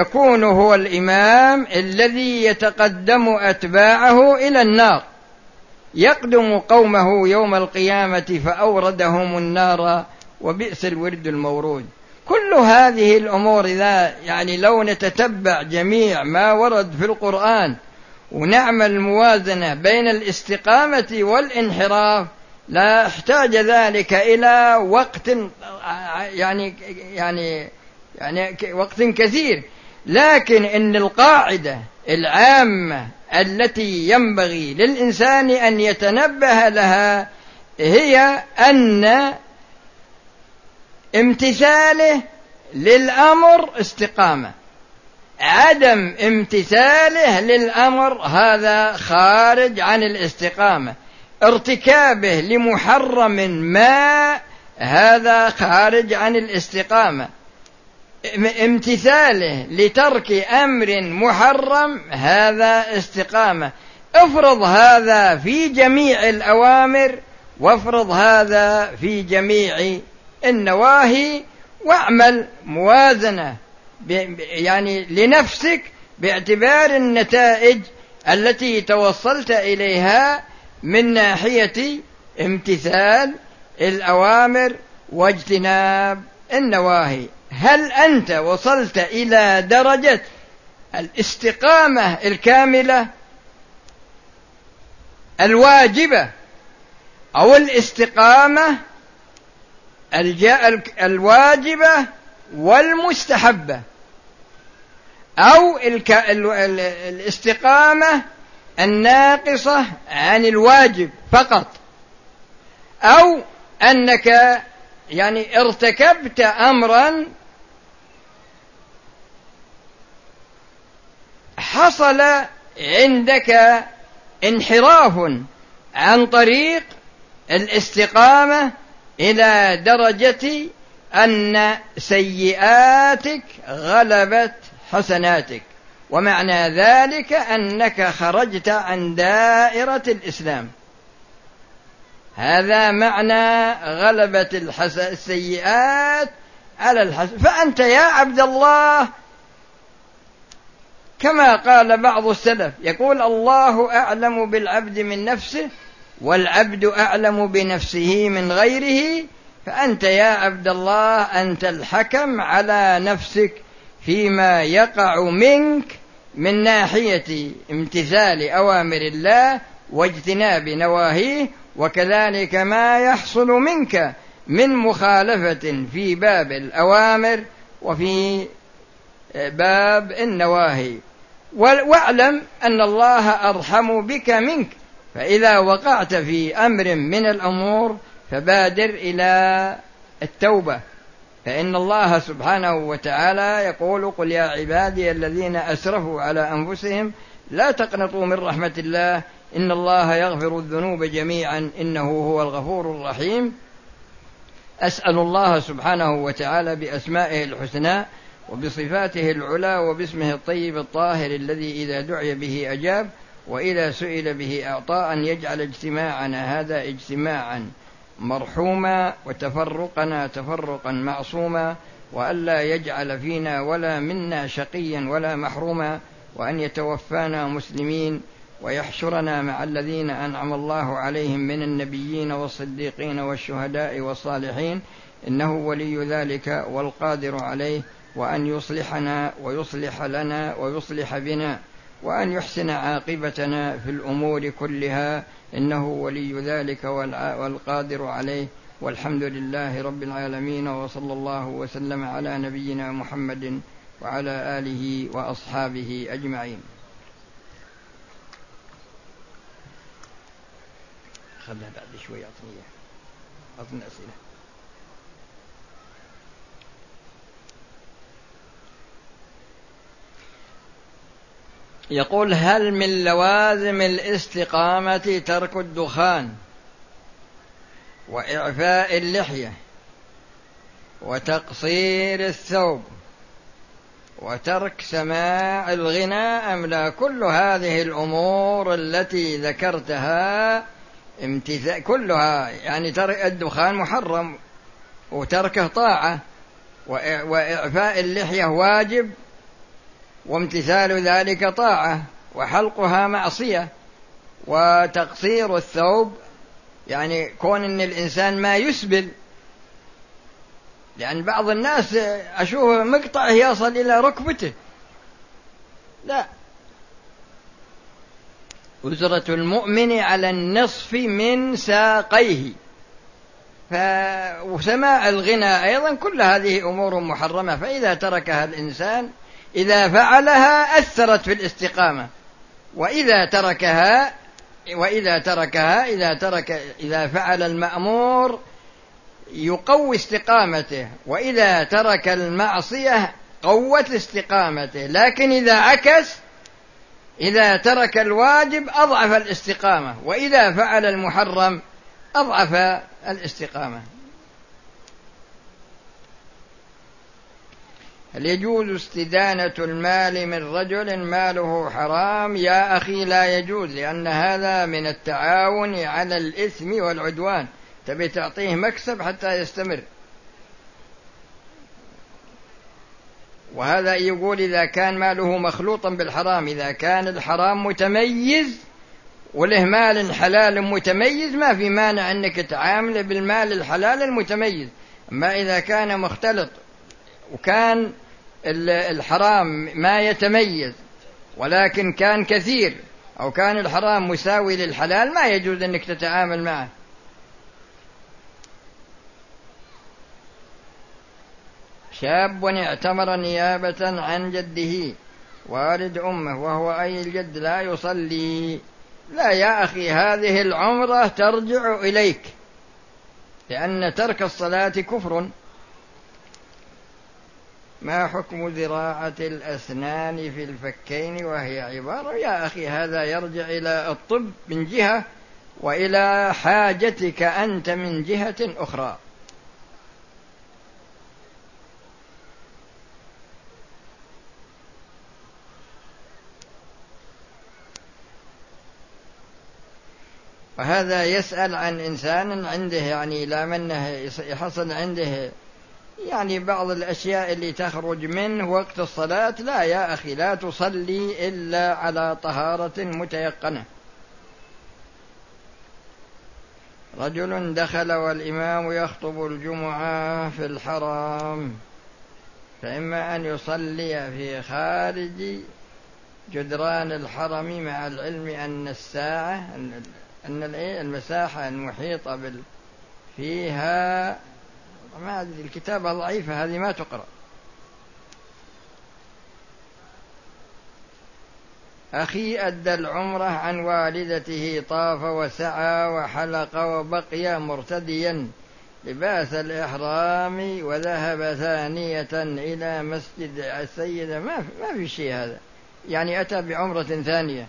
يكون هو الإمام الذي يتقدم أتباعه إلى النار. يقدم قومه يوم القيامة فأوردهم النار وبئس الورد المورود. كل هذه الأمور إذا يعني لو نتتبع جميع ما ورد في القرآن ونعمل موازنة بين الاستقامة والانحراف لا احتاج ذلك إلى وقت يعني يعني يعني وقت كثير. لكن إن القاعدة العامة التي ينبغي للإنسان أن يتنبه لها هي أن امتثاله للأمر استقامة. عدم امتثاله للأمر هذا خارج عن الاستقامة. ارتكابه لمحرم ما هذا خارج عن الاستقامة. امتثاله لترك أمر محرم هذا استقامة. افرض هذا في جميع الأوامر وافرض هذا في جميع النواهي واعمل موازنة يعني لنفسك باعتبار النتائج التي توصلت إليها من ناحية امتثال الأوامر واجتناب النواهي. هل أنت وصلت إلى درجة الاستقامة الكاملة؟ الواجبة أو الاستقامة الواجبة والمستحبة؟ أو الاستقامة الناقصة عن الواجب فقط؟ أو أنك يعني ارتكبت امرا حصل عندك انحراف عن طريق الاستقامة إلى درجة أن سيئاتك غلبت حسناتك. ومعنى ذلك أنك خرجت عن دائرة الإسلام. هذا معنى غلبة السيئات على الحسن فأنت يا عبد الله كما قال بعض السلف يقول الله أعلم بالعبد من نفسه والعبد أعلم بنفسه من غيره فأنت يا عبد الله أنت الحكم على نفسك فيما يقع منك من ناحية امتثال أوامر الله واجتناب نواهيه وكذلك ما يحصل منك من مخالفة في باب الأوامر وفي باب النواهي. واعلم أن الله أرحم بك منك. فإذا وقعت في أمر من الأمور فبادر إلى التوبة. فإن الله سبحانه وتعالى يقول قل يا عبادي الذين أسرفوا على أنفسهم لا تقنطوا من رحمة الله إن الله يغفر الذنوب جميعا إنه هو الغفور الرحيم. أسأل الله سبحانه وتعالى بأسمائه الحسنى وبصفاته العلى وباسمه الطيب الطاهر الذي إذا دعي به أجاب وإذا سئل به أعطى أن يجعل اجتماعنا هذا اجتماعا مرحوما وتفرقنا تفرقا معصوما وألا يجعل فينا ولا منا شقيا ولا محروما وأن يتوفانا مسلمين ويحشرنا مع الذين أنعم الله عليهم من النبيين والصديقين والشهداء والصالحين إنه ولي ذلك والقادر عليه وأن يصلحنا ويصلح لنا ويصلح بنا وأن يحسن عاقبتنا في الأمور كلها إنه ولي ذلك والقادر عليه والحمد لله رب العالمين وصلى الله وسلم على نبينا محمد وعلى آله وأصحابه أجمعين. خلها بعد شوي أعطني أعطني أسئلة. يقول هل من لوازم الاستقامة ترك الدخان وإعفاء اللحية وتقصير الثوب وترك سماع الغناء أم لا؟ كل هذه الأمور التي ذكرتها امتثال كلها يعني ترك الدخان محرم وتركه طاعة وإعفاء اللحية واجب وامتثال ذلك طاعة وحلقها معصية وتقصير الثوب يعني كون إن الإنسان ما يسبل. لأن بعض الناس اشوفه مقطع يصل إلى ركبته. لا. أجرة المؤمن على النصف من ساقيه. ف... وسماع الغنى أيضا كل هذه أمور محرمة. فإذا تركها الإنسان إذا فعلها أثرت في الاستقامة. وإذا تركها وإذا تركها إذا ترك إذا فعل المأمور يقوي استقامته. وإذا ترك المعصية قوت استقامته. لكن إذا عكس إذا ترك الواجب أضعف الاستقامة. وإذا فعل المحرم أضعف الاستقامة. هل يجوز استدانة المال من رجل ماله حرام؟ يا أخي لا يجوز لأن هذا من التعاون على الإثم والعدوان. تبي تعطيه مكسب حتى يستمر. وهذا يقول إذا كان ماله مخلوطا بالحرام إذا كان الحرام متميز وله مال حلال متميز ما في مانع أنك تعامله بالمال الحلال المتميز. أما إذا كان مختلط وكان الحرام ما يتميز ولكن كان كثير أو كان الحرام مساوي للحلال ما يجوز أنك تتعامل معه. شاب اعتمر نيابة عن جده والد أمه وهو أي الجد لا يصلي. لا يا أخي هذه العمرة ترجع إليك لأن ترك الصلاة كفر. ما حكم زراعة الأسنان في الفكين وهي عبارة؟ يا أخي هذا يرجع إلى الطب من جهة وإلى حاجتك أنت من جهة أخرى. وهذا يسأل عن إنسان عنده يعني لا منه يحصل عنده يعني بعض الأشياء اللي تخرج منه وقت الصلاة لا يا أخي لا تصلي إلا على طهارة متيقنة. رجل دخل والإمام يخطب الجمعة في الحرام فإما أن يصلي في خارج جدران الحرم مع العلم أن الساعة أن المساحة المحيطة فيها ما أدري الكتابة ضعيفة هذه ما تقرأ. أخي أدى العمرة عن والدته طاف وسعى وحلق وبقي مرتديا. لباس الإحرام وذهب ثانية إلى مسجد السيدة ما ما في شيء هذا. يعني أتى بعمرة ثانية.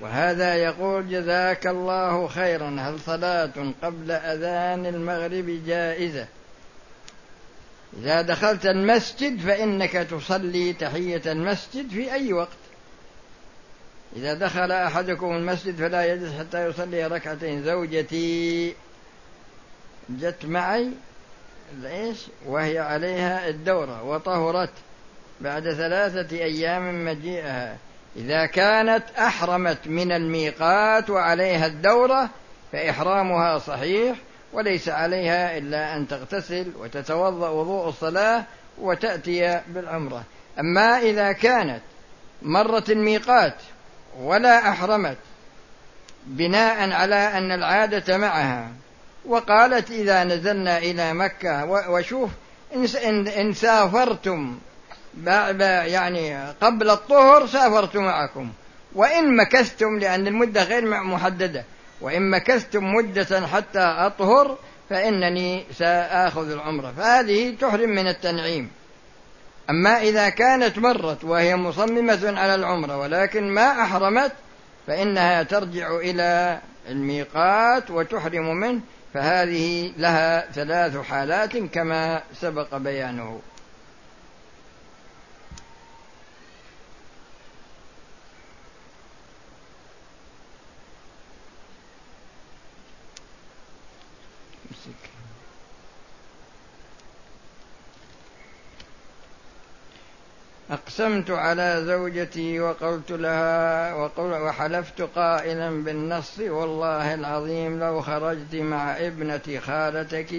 وهذا يقول جزاك الله خيرا. هل صلاة قبل أذان المغرب جائزة؟ إذا دخلت المسجد فإنك تصلي تحية المسجد في أي وقت. إذا دخل أحدكم المسجد فلا يجلس حتى يصلي ركعتين. زوجتي جت معي إيش؟ وهي عليها الدورة وطهرت بعد ثلاثة أيام مجيئها. إذا كانت أحرمت من الميقات وعليها الدورة فإحرامها صحيح وليس عليها إلا أن تغتسل وتتوضأ وضوء الصلاة وتأتي بالعمرة. أما إذا كانت مرت الميقات ولا أحرمت بناء على أن العادة معها وقالت إذا نزلنا إلى مكة وشوف إن سافرتم يعني قبل الطهر سافرت معكم. وإن مكثتم لأن المدة غير محددة. وإن مكثتم مدة حتى أطهر فإنني سآخذ العمرة. فهذه تحرم من التنعيم. أما إذا كانت مرت وهي مصممة على العمرة ولكن ما أحرمت فإنها ترجع إلى الميقات وتحرم منه. فهذه لها ثلاث حالات كما سبق بيانه. أقسمت على زوجتي وقلت لها وحلفت قائلا بالنص والله العظيم لو خرجت مع ابنة خالتك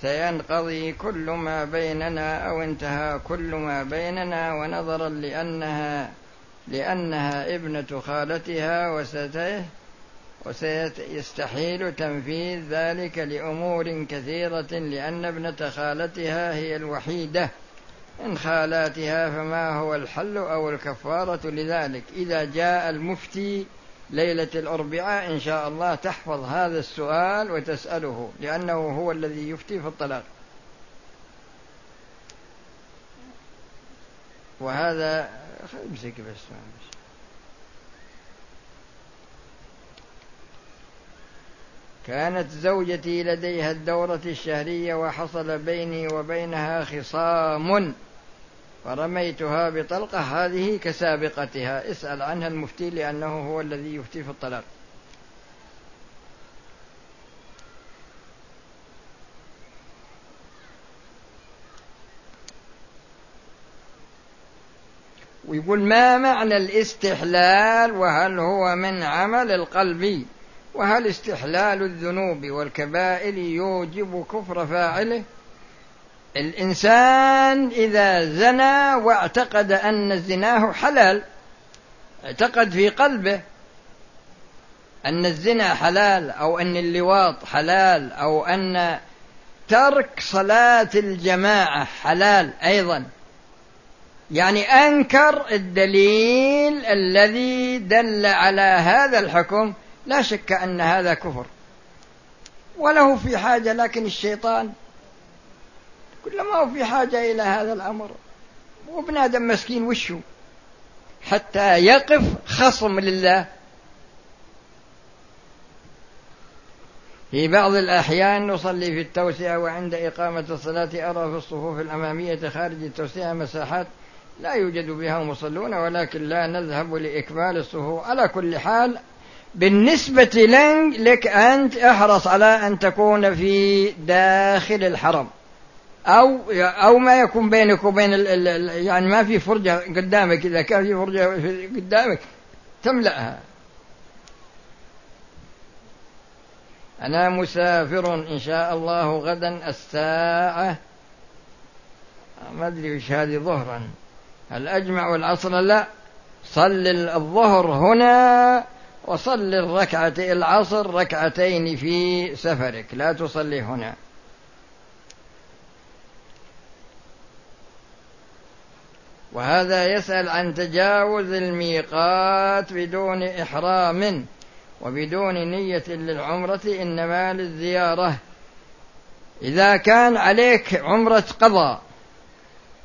سينقضي كل ما بيننا أو انتهى كل ما بيننا ونظرا لأنها لأنها ابنة خالتها وسته وسيستحيل تنفيذ ذلك لأمور كثيرة لأن ابنة خالتها هي الوحيدة. من خالاتها فما هو الحل أو الكفارة لذلك. إذا جاء المفتي ليلة الأربعاء إن شاء الله تحفظ هذا السؤال وتسأله لأنه هو الذي يفتي في الطلاق. وهذا امسك بس. كانت زوجتي لديها الدورة الشهرية وحصل بيني وبينها خصام. فرميتها بطلقة هذه كسابقتها. اسأل عنها المفتي لأنه هو الذي يفتي في الطلاق. ويقول ما معنى الاستحلال؟ وهل هو من عمل القلب؟ وهل استحلال الذنوب والكبائر يوجب كفر فاعله؟ الإنسان إذا زنى واعتقد أن زناه حلال اعتقد في قلبه أن الزنا حلال أو أن اللواط حلال أو أن ترك صلاة الجماعة حلال أيضا. يعني أنكر الدليل الذي دل على هذا الحكم لا شك أن هذا كفر. وله في حاجة لكن الشيطان كل ما هو في حاجة إلى هذا الأمر. وابن آدم مسكين وشو؟ حتى يقف خصم لله. في بعض الأحيان نصلي في التوسعة وعند إقامة الصلاة أرى في الصفوف الأمامية خارج التوسعة مساحات لا يوجد بها المصلون ولكن لا نذهب لإكمال الصفوف. على كل حال بالنسبة لك أنت احرص على أن تكون في داخل الحرم. أو أو ما يكون بينك وبين ال ال يعني ما في فرجة قدامك إذا كان في فرجة قدامك تملأها. أنا مسافر إن شاء الله غدا الساعة ما أدري وش هذه ظهرا. هل أجمع العصر لا؟ صل الظهر هنا وصل الركعة العصر ركعتين في سفرك لا تصلي هنا. وهذا يسأل عن تجاوز الميقات بدون إحرام وبدون نية للعمرة إنما للزيارة. إذا كان عليك عمرة قضاء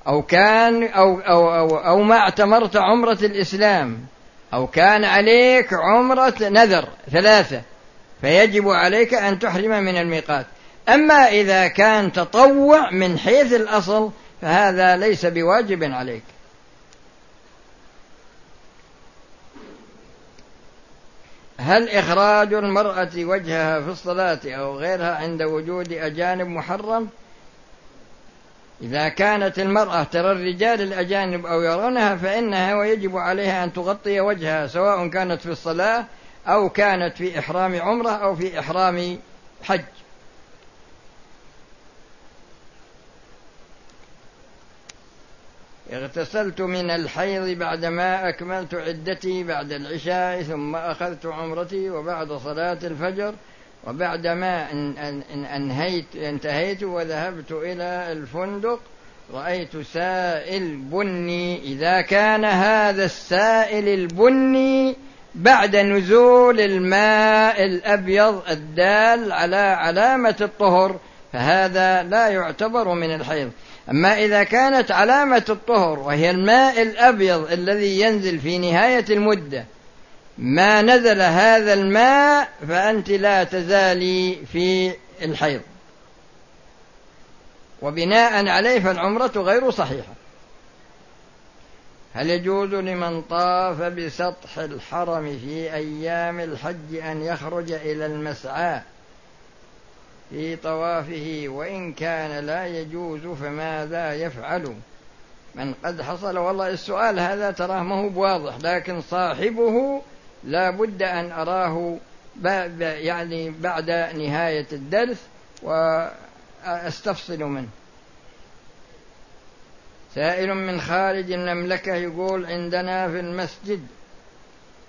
أو كان أو أو أو, أو ما اعتمرت عمرة الإسلام أو كان عليك عمرة نذر ثلاثة فيجب عليك أن تحرم من الميقات. أما إذا كان تطوع من حيث الأصل فهذا ليس بواجب عليك. هل إخراج المرأة وجهها في الصلاة أو غيرها عند وجود أجانب محرم؟ إذا كانت المرأة ترى الرجال الأجانب أو يرونها فإنها ويجب عليها أن تغطي وجهها سواء كانت في الصلاة أو كانت في إحرام عمرة أو في إحرام حج. اغتسلت من الحيض بعدما أكملت عدتي بعد العشاء ثم أخذت عمرتي وبعد صلاة الفجر وبعدما أنهيت انتهيت وذهبت إلى الفندق رأيت سائل بني. إذا كان هذا السائل البني بعد نزول الماء الأبيض الدال على علامة الطهر فهذا لا يعتبر من الحيض. أما إذا كانت علامة الطهر وهي الماء الأبيض الذي ينزل في نهاية المدة ما نزل هذا الماء فأنت لا تزالي في الحيض. وبناء عليه فالعمرة غير صحيحة. هل يجوز لمن طاف بسطح الحرم في أيام الحج أن يخرج إلى المسعى في طوافه وإن كان لا يجوز فماذا يفعل؟ من قد حصل والله السؤال هذا تراه ما هو بواضح لكن صاحبه لا بد أن أراه يعني بعد نهاية الدرس وأستفصل منه. سائل من خارج المملكة يقول عندنا في المسجد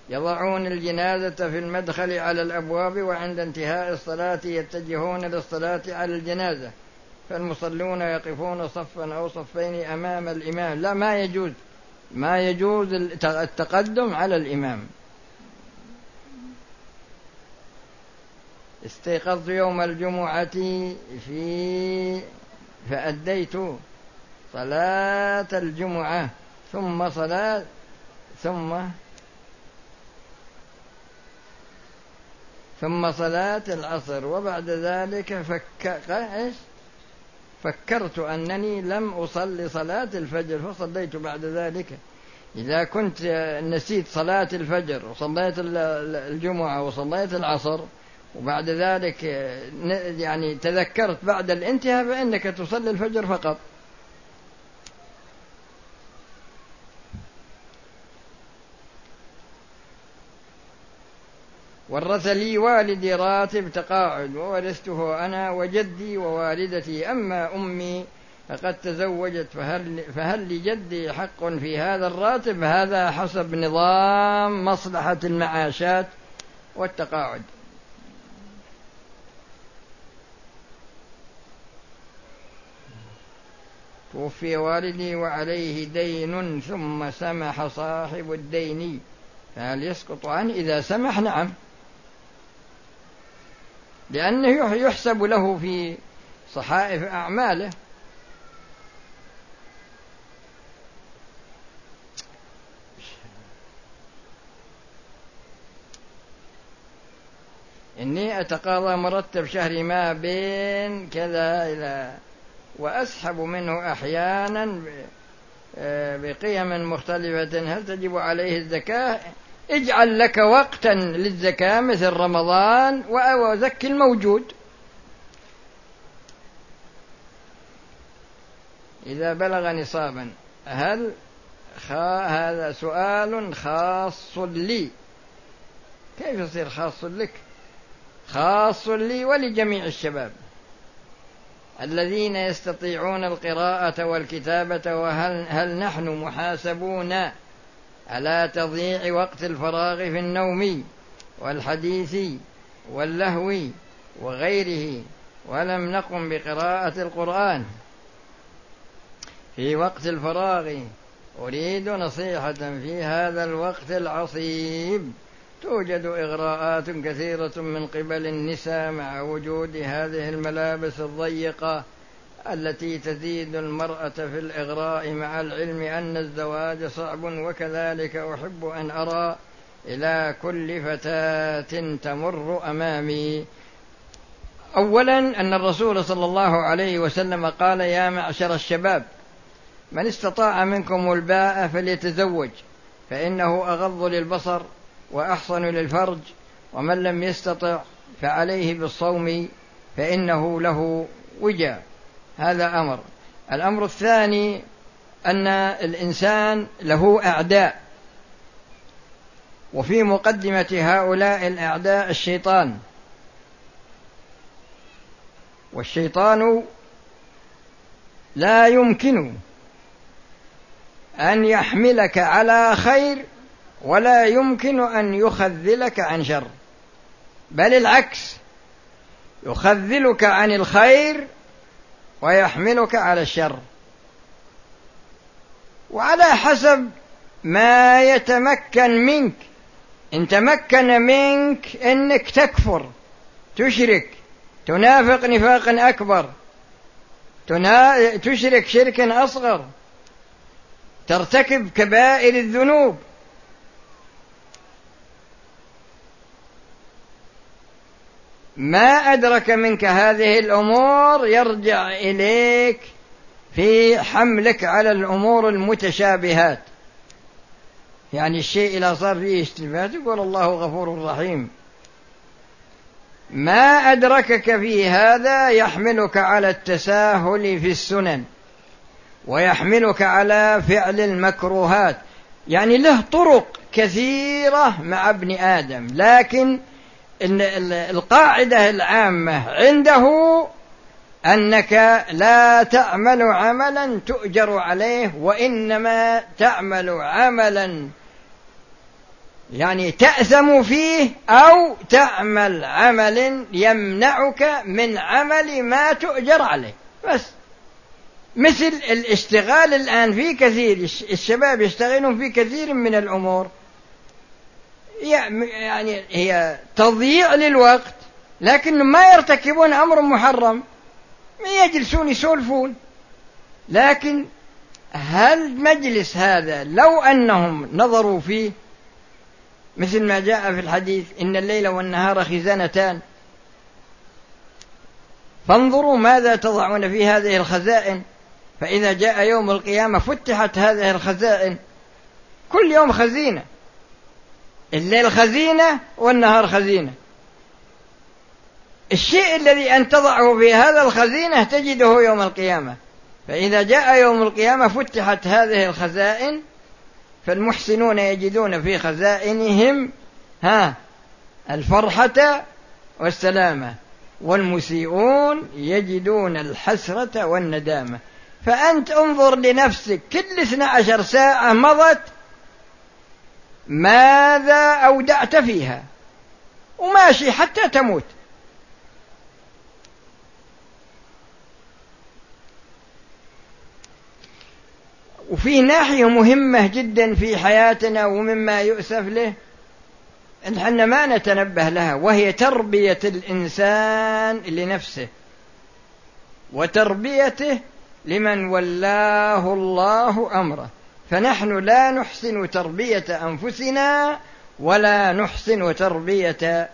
يضعون الجنازة في المدخل على الأبواب وعند انتهاء الصلاة يتجهون للصلاة على الجنازة. فالمصلون يقفون صفا أو صفين أمام الإمام. لا ما يجوز. ما يجوز التقدم على الإمام. استيقظت يوم الجمعة في فأديت صلاة الجمعة. ثم صلاة ثم ثم صلاة العصر وبعد ذلك فك؟ فكرت أنني لم أصلي صلاة الفجر فصليت بعد ذلك إذا كنت نسيت صلاة الفجر وصليت الجمعة وصليت العصر وبعد ذلك يعني تذكرت بعد الانتهاء فإنك تصلي الفجر فقط ورث لي والدي راتب تقاعد وورثته أنا وجدي ووالدتي. أما أمي فقد تزوجت فهل, فهل لجدي حق في هذا الراتب؟ هذا حسب نظام مصلحة المعاشات والتقاعد. توفي والدي وعليه دين ثم سمح صاحب الدين. فهل يسقط عنه؟ إذا سمح نعم. لأنه يحسب له في صحائف أعماله. إني أتقاضى مرتب شهري ما بين كذا إلى وأسحب منه أحيانا بقيم مختلفة. هل تجب عليه الزكاة؟ اجعل لك وقتا للزكاة مثل رمضان وزكي الموجود. إذا بلغ نصابا هل هذا سؤال خاص لي. كيف يصير خاص لك؟ خاص لي ولجميع الشباب. الذين يستطيعون القراءة والكتابة وهل هل نحن محاسبون؟ على تضييع وقت الفراغ في النوم والحديث واللهو وغيره؟ ولم نقم بقراءة القرآن. في وقت الفراغ أريد نصيحة في هذا الوقت العصيب. توجد إغراءات كثيرة من قبل النساء مع وجود هذه الملابس الضيقة. التي تزيد المرأة في الإغراء مع العلم أن الزواج صعب وكذلك أحب أن أرى إلى كل فتاة تمر أمامي. أولا أن الرسول صلى الله عليه وسلم قال يا معشر الشباب من استطاع منكم الباء فليتزوج فإنه أغض للبصر وأحصن للفرج ومن لم يستطع فعليه بالصوم فإنه له وجاء هذا أمر. الأمر الثاني أن الإنسان له أعداء. وفي مقدمة هؤلاء الأعداء الشيطان. والشيطان لا يمكن أن يحملك على خير ولا يمكن أن يخذلك عن شر. بل العكس يخذلك عن الخير ويحملك على الشر. وعلى حسب ما يتمكن منك. إن تمكن منك إنك تكفر تشرك تنافق نفاقا أكبر تشرك شركا أصغر ترتكب كبائر الذنوب. ما أدرك منك هذه الأمور يرجع إليك في حملك على الأمور المتشابهات. يعني الشيء إذا صار فيه اشتباهات يقول الله غفور رحيم. ما أدركك في هذا يحملك على التساهل في السنن ويحملك على فعل المكروهات. يعني له طرق كثيرة مع ابن آدم لكن القاعدة العامة عنده أنك لا تعمل عملا تؤجر عليه وإنما تعمل عملا يعني تأثم فيه أو تعمل عمل يمنعك من عمل ما تؤجر عليه. بس مثل الاشتغال الآن في كثير الشباب يشتغلون في كثير من الأمور. يعني هي تضييع للوقت لكن ما يرتكبون أمر محرم. يجلسون يسولفون. لكن هل مجلس هذا لو أنهم نظروا فيه مثل ما جاء في الحديث إن الليل والنهار خزانتان. فانظروا ماذا تضعون في هذه الخزائن. فإذا جاء يوم القيامة فتحت هذه الخزائن كل يوم خزينة. الليل خزينة والنهار خزينة. الشيء الذي أن تضعه في هذا الخزينة تجده يوم القيامة. فإذا جاء يوم القيامة فتحت هذه الخزائن فالمحسنون يجدون في خزائنهم ها الفرحة والسلامة. والمسيئون يجدون الحسرة والندامة. فأنت انظر لنفسك كل 12 ساعة مضت ماذا أودعت فيها؟ وماشي حتى تموت. وفي ناحية مهمة جدا في حياتنا ومما يؤسف له إن إحنا ما نتنبه لها وهي تربية الإنسان لنفسه وتربيته لمن ولاه الله أمره. فنحن لا نحسن تربية أنفسنا ولا نحسن تربية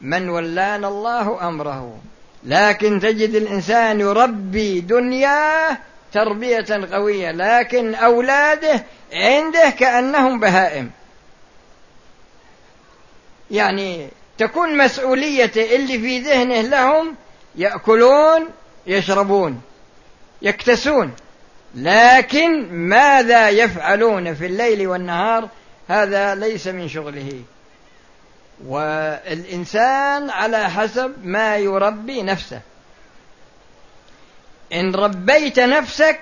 من ولانا الله أمره. لكن تجد الإنسان يربي دنياه تربية قوية لكن أولاده عنده كأنهم بهائم. يعني تكون مسؤوليته اللي في ذهنه لهم يأكلون يشربون يكتسون. لكن ماذا يفعلون في الليل والنهار؟ هذا ليس من شغله. والإنسان على حسب ما يربي نفسه. إن ربيت نفسك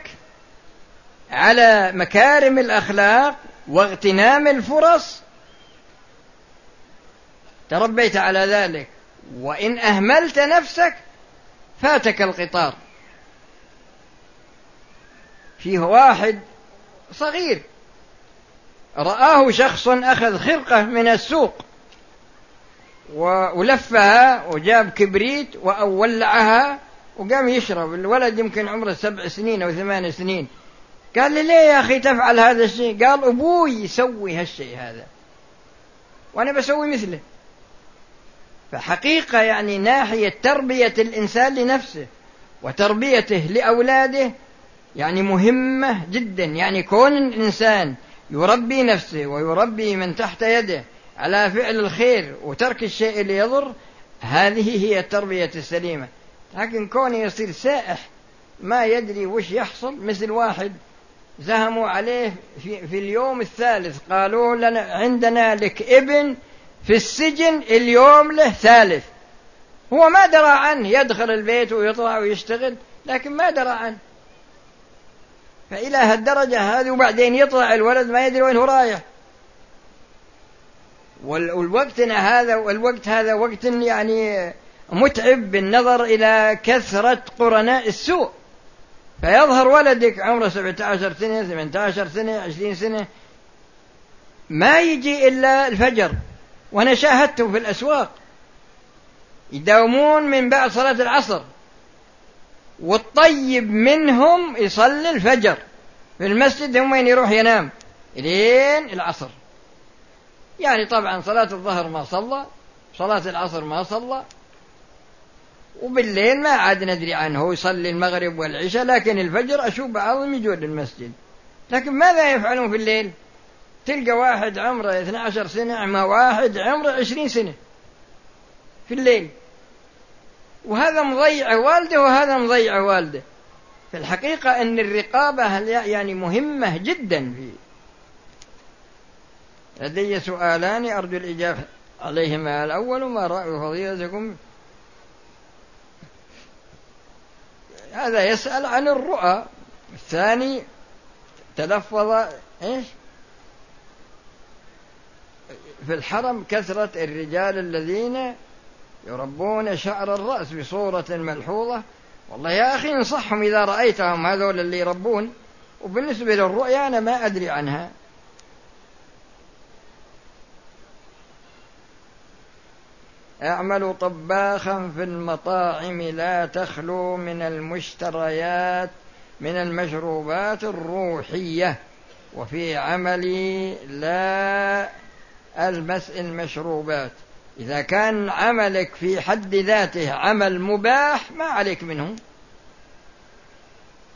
على مكارم الأخلاق واغتنام الفرص تربيت على ذلك. وإن أهملت نفسك فاتك القطار. فيه واحد صغير. رآه شخص أخذ خرقة من السوق ولفها وجاب كبريت وولعها وقام يشرب. الولد يمكن عمره سبع سنين أو ثمان سنين. قال لي ليه يا أخي تفعل هذا الشيء؟ قال أبوي يسوي هالشيء هذا. وأنا بسوي مثله. فحقيقة يعني ناحية تربية الإنسان لنفسه وتربيته لأولاده يعني مهمة جدا. يعني كون الإنسان يربي نفسه ويربي من تحت يده على فعل الخير وترك الشيء اللي يضر هذه هي التربية السليمة. لكن كونه يصير سائح ما يدري وش يحصل. مثل واحد زهموا عليه في, في اليوم الثالث قالوا لنا عندنا لك ابن في السجن اليوم له ثالث. هو ما درى عنه يدخل البيت ويطلع ويشتغل لكن ما درى عنه. فإلى هالدرجة هذه وبعدين يطلع الولد ما يدري وين هو رايح. والوقتنا هذا والوقت هذا وقت يعني متعب بالنظر إلى كثرة قرناء السوء. فيظهر ولدك عمره 17 سنة 18 سنة 20 سنة. ما يجي إلا الفجر. وأنا شاهدته في الأسواق. يداومون من بعد صلاة العصر. والطيب منهم يصلي الفجر. في المسجد هم وين يروح ينام؟ لين العصر. يعني طبعا صلاة الظهر ما صلى صلاة العصر ما صلى وبالليل ما عاد ندري عنه. يصلي المغرب والعشاء لكن الفجر أشوف بعضهم يجون للمسجد. لكن ماذا يفعلون في الليل؟ تلقى واحد عمره 12 سنة مع واحد عمره 20 سنة. في الليل وهذا مضيع والده وهذا مضيع والده. في الحقيقة أن الرقابة يعني مهمة جدا في لدي سؤالان أرجو الإجابة عليهما. الأول ما رأي فضيلتكم؟ هذا يسأل عن الرؤى. الثاني تلفظ إيش؟ في الحرم كثرة الرجال الذين يربون شعر الرأس بصورة ملحوظة. والله يا أخي انصحهم إذا رأيتهم هذول اللي يربون. وبالنسبة للرؤيا أنا ما أدري عنها. اعمل طباخا في المطاعم لا تخلو من المشتريات من المشروبات الروحية. وفي عملي لا ألمس المشروبات. إذا كان عملك في حد ذاته عمل مباح ما عليك منه.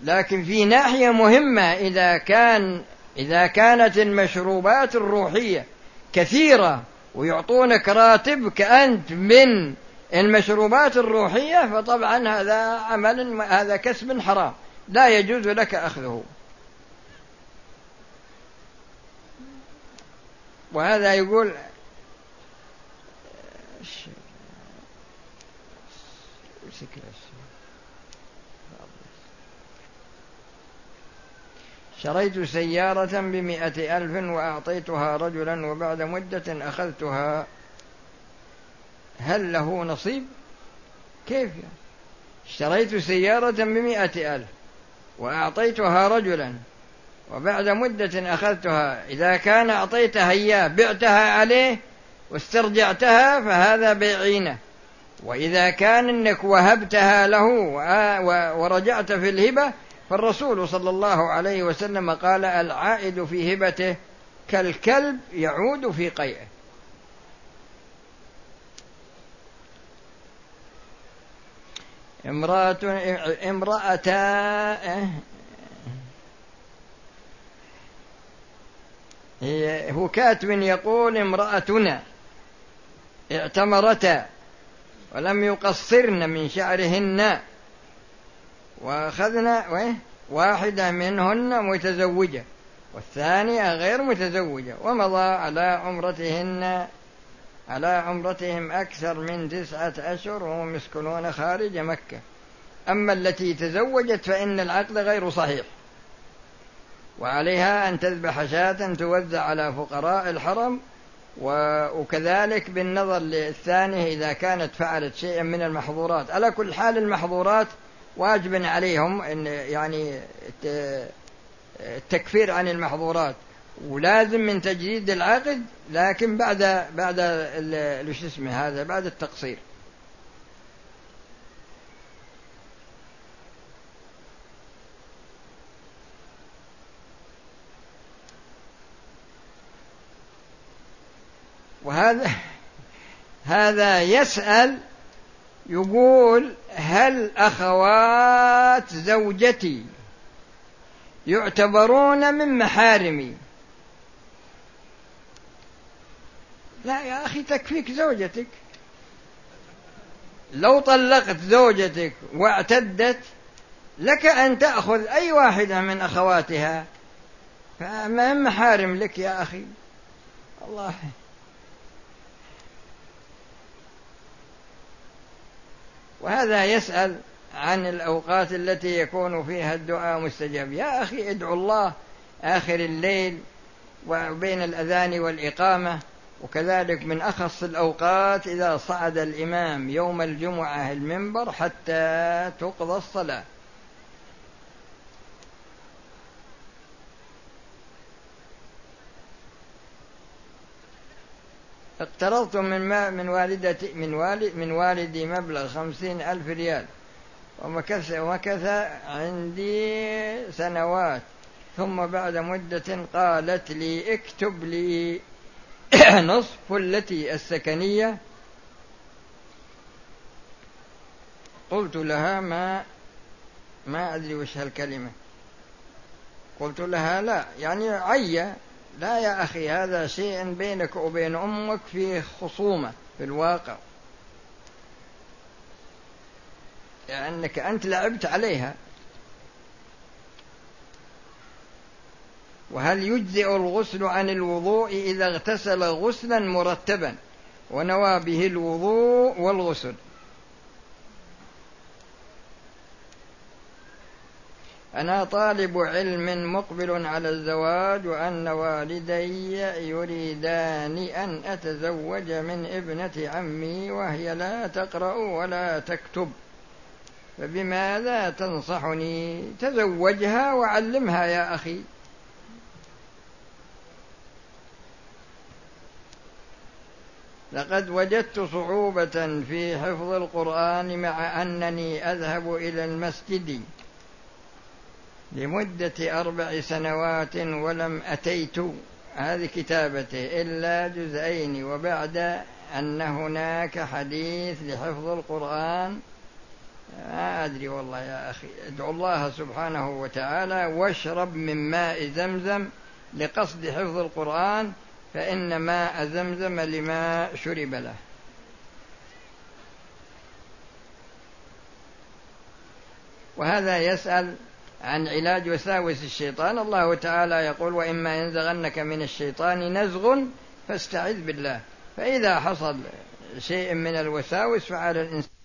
لكن في ناحية مهمة إذا كان إذا كانت المشروبات الروحية كثيرة ويعطونك راتبك أنت من المشروبات الروحية فطبعا هذا عمل هذا كسب حرام. لا يجوز لك أخذه. وهذا يقول شريت سيارة بمئة ألف وأعطيتها رجلا وبعد مدة أخذتها. هل له نصيب؟ كيف يعني؟ اشتريت سيارة بمئة ألف وأعطيتها رجلا وبعد مدة أخذتها. إذا كان أعطيتها إياه بعتها عليه واسترجعتها فهذا بيعينه. وإذا كان أنك وهبتها له ورجعت في الهبة فالرسول صلى الله عليه وسلم قال العائد في هبته كالكلب يعود في قيئه. امرأة امرأة هو كاتب يقول امرأتنا اعتمرتا. ولم يقصرن من شعرهن. وأخذنا واحدة منهن متزوجة والثانية غير متزوجة ومضى على عمرتهن. على عمرتهم أكثر من تسعة أشهر وهم يسكنون خارج مكة. أما التي تزوجت فإن العقد غير صحيح. وعليها أن تذبح شاة توزع على فقراء الحرم وكذلك بالنظر للثانية إذا كانت فعلت شيئا من المحظورات. على كل حال المحظورات واجب عليهم إن يعني التكفير عن المحظورات. ولازم من تجديد العقد لكن بعد بعد شو اسمه هذا بعد التقصير. وهذا هذا يسأل يقول هل أخوات زوجتي يعتبرون من محارمي؟ لا يا أخي تكفيك زوجتك. لو طلقت زوجتك واعتدت لك أن تأخذ أي واحدة من أخواتها. فما محارم لك يا أخي؟ الله وهذا يسأل عن الأوقات التي يكون فيها الدعاء مستجاب. يا أخي ادعو الله آخر الليل وبين الأذان والإقامة وكذلك من أخص الأوقات إذا صعد الإمام يوم الجمعة المنبر حتى تقضى الصلاة. اقترضت من ما من والدتي من والد من والدي مبلغ خمسين ألف ريال. ومكث ومكث عندي سنوات. ثم بعد مدة قالت لي اكتب لي نصف التي السكنية. قلت لها ما ما أدري وش هالكلمة. قلت لها لا يعني عيّة. لا يا أخي هذا شيء بينك وبين أمك فيه خصومة في الواقع. لأنك يعني أنت لعبت عليها. وهل يجزئ الغسل عن الوضوء إذا اغتسل غسلا مرتبا؟ ونوى به الوضوء والغسل. أنا طالب علم مقبل على الزواج وأن والدي يريدان أن أتزوج من ابنة عمي وهي لا تقرأ ولا تكتب. فبماذا تنصحني؟ تزوجها وعلمها يا أخي. لقد وجدت صعوبة في حفظ القرآن مع أنني أذهب إلى المسجد. لمدة أربع سنوات ولم أتيت هذه كتابته إلا جزئين وبعد أن هناك حديث لحفظ القرآن. ما أدري والله يا أخي ادعو الله سبحانه وتعالى واشرب من ماء زمزم لقصد حفظ القرآن فإن ماء زمزم لما شرب له. وهذا يسأل عن علاج وساوس الشيطان الله تعالى يقول وإما ينزغنك من الشيطان نزغ فاستعذ بالله. فإذا حصل شيء من الوساوس فعلى الإنسان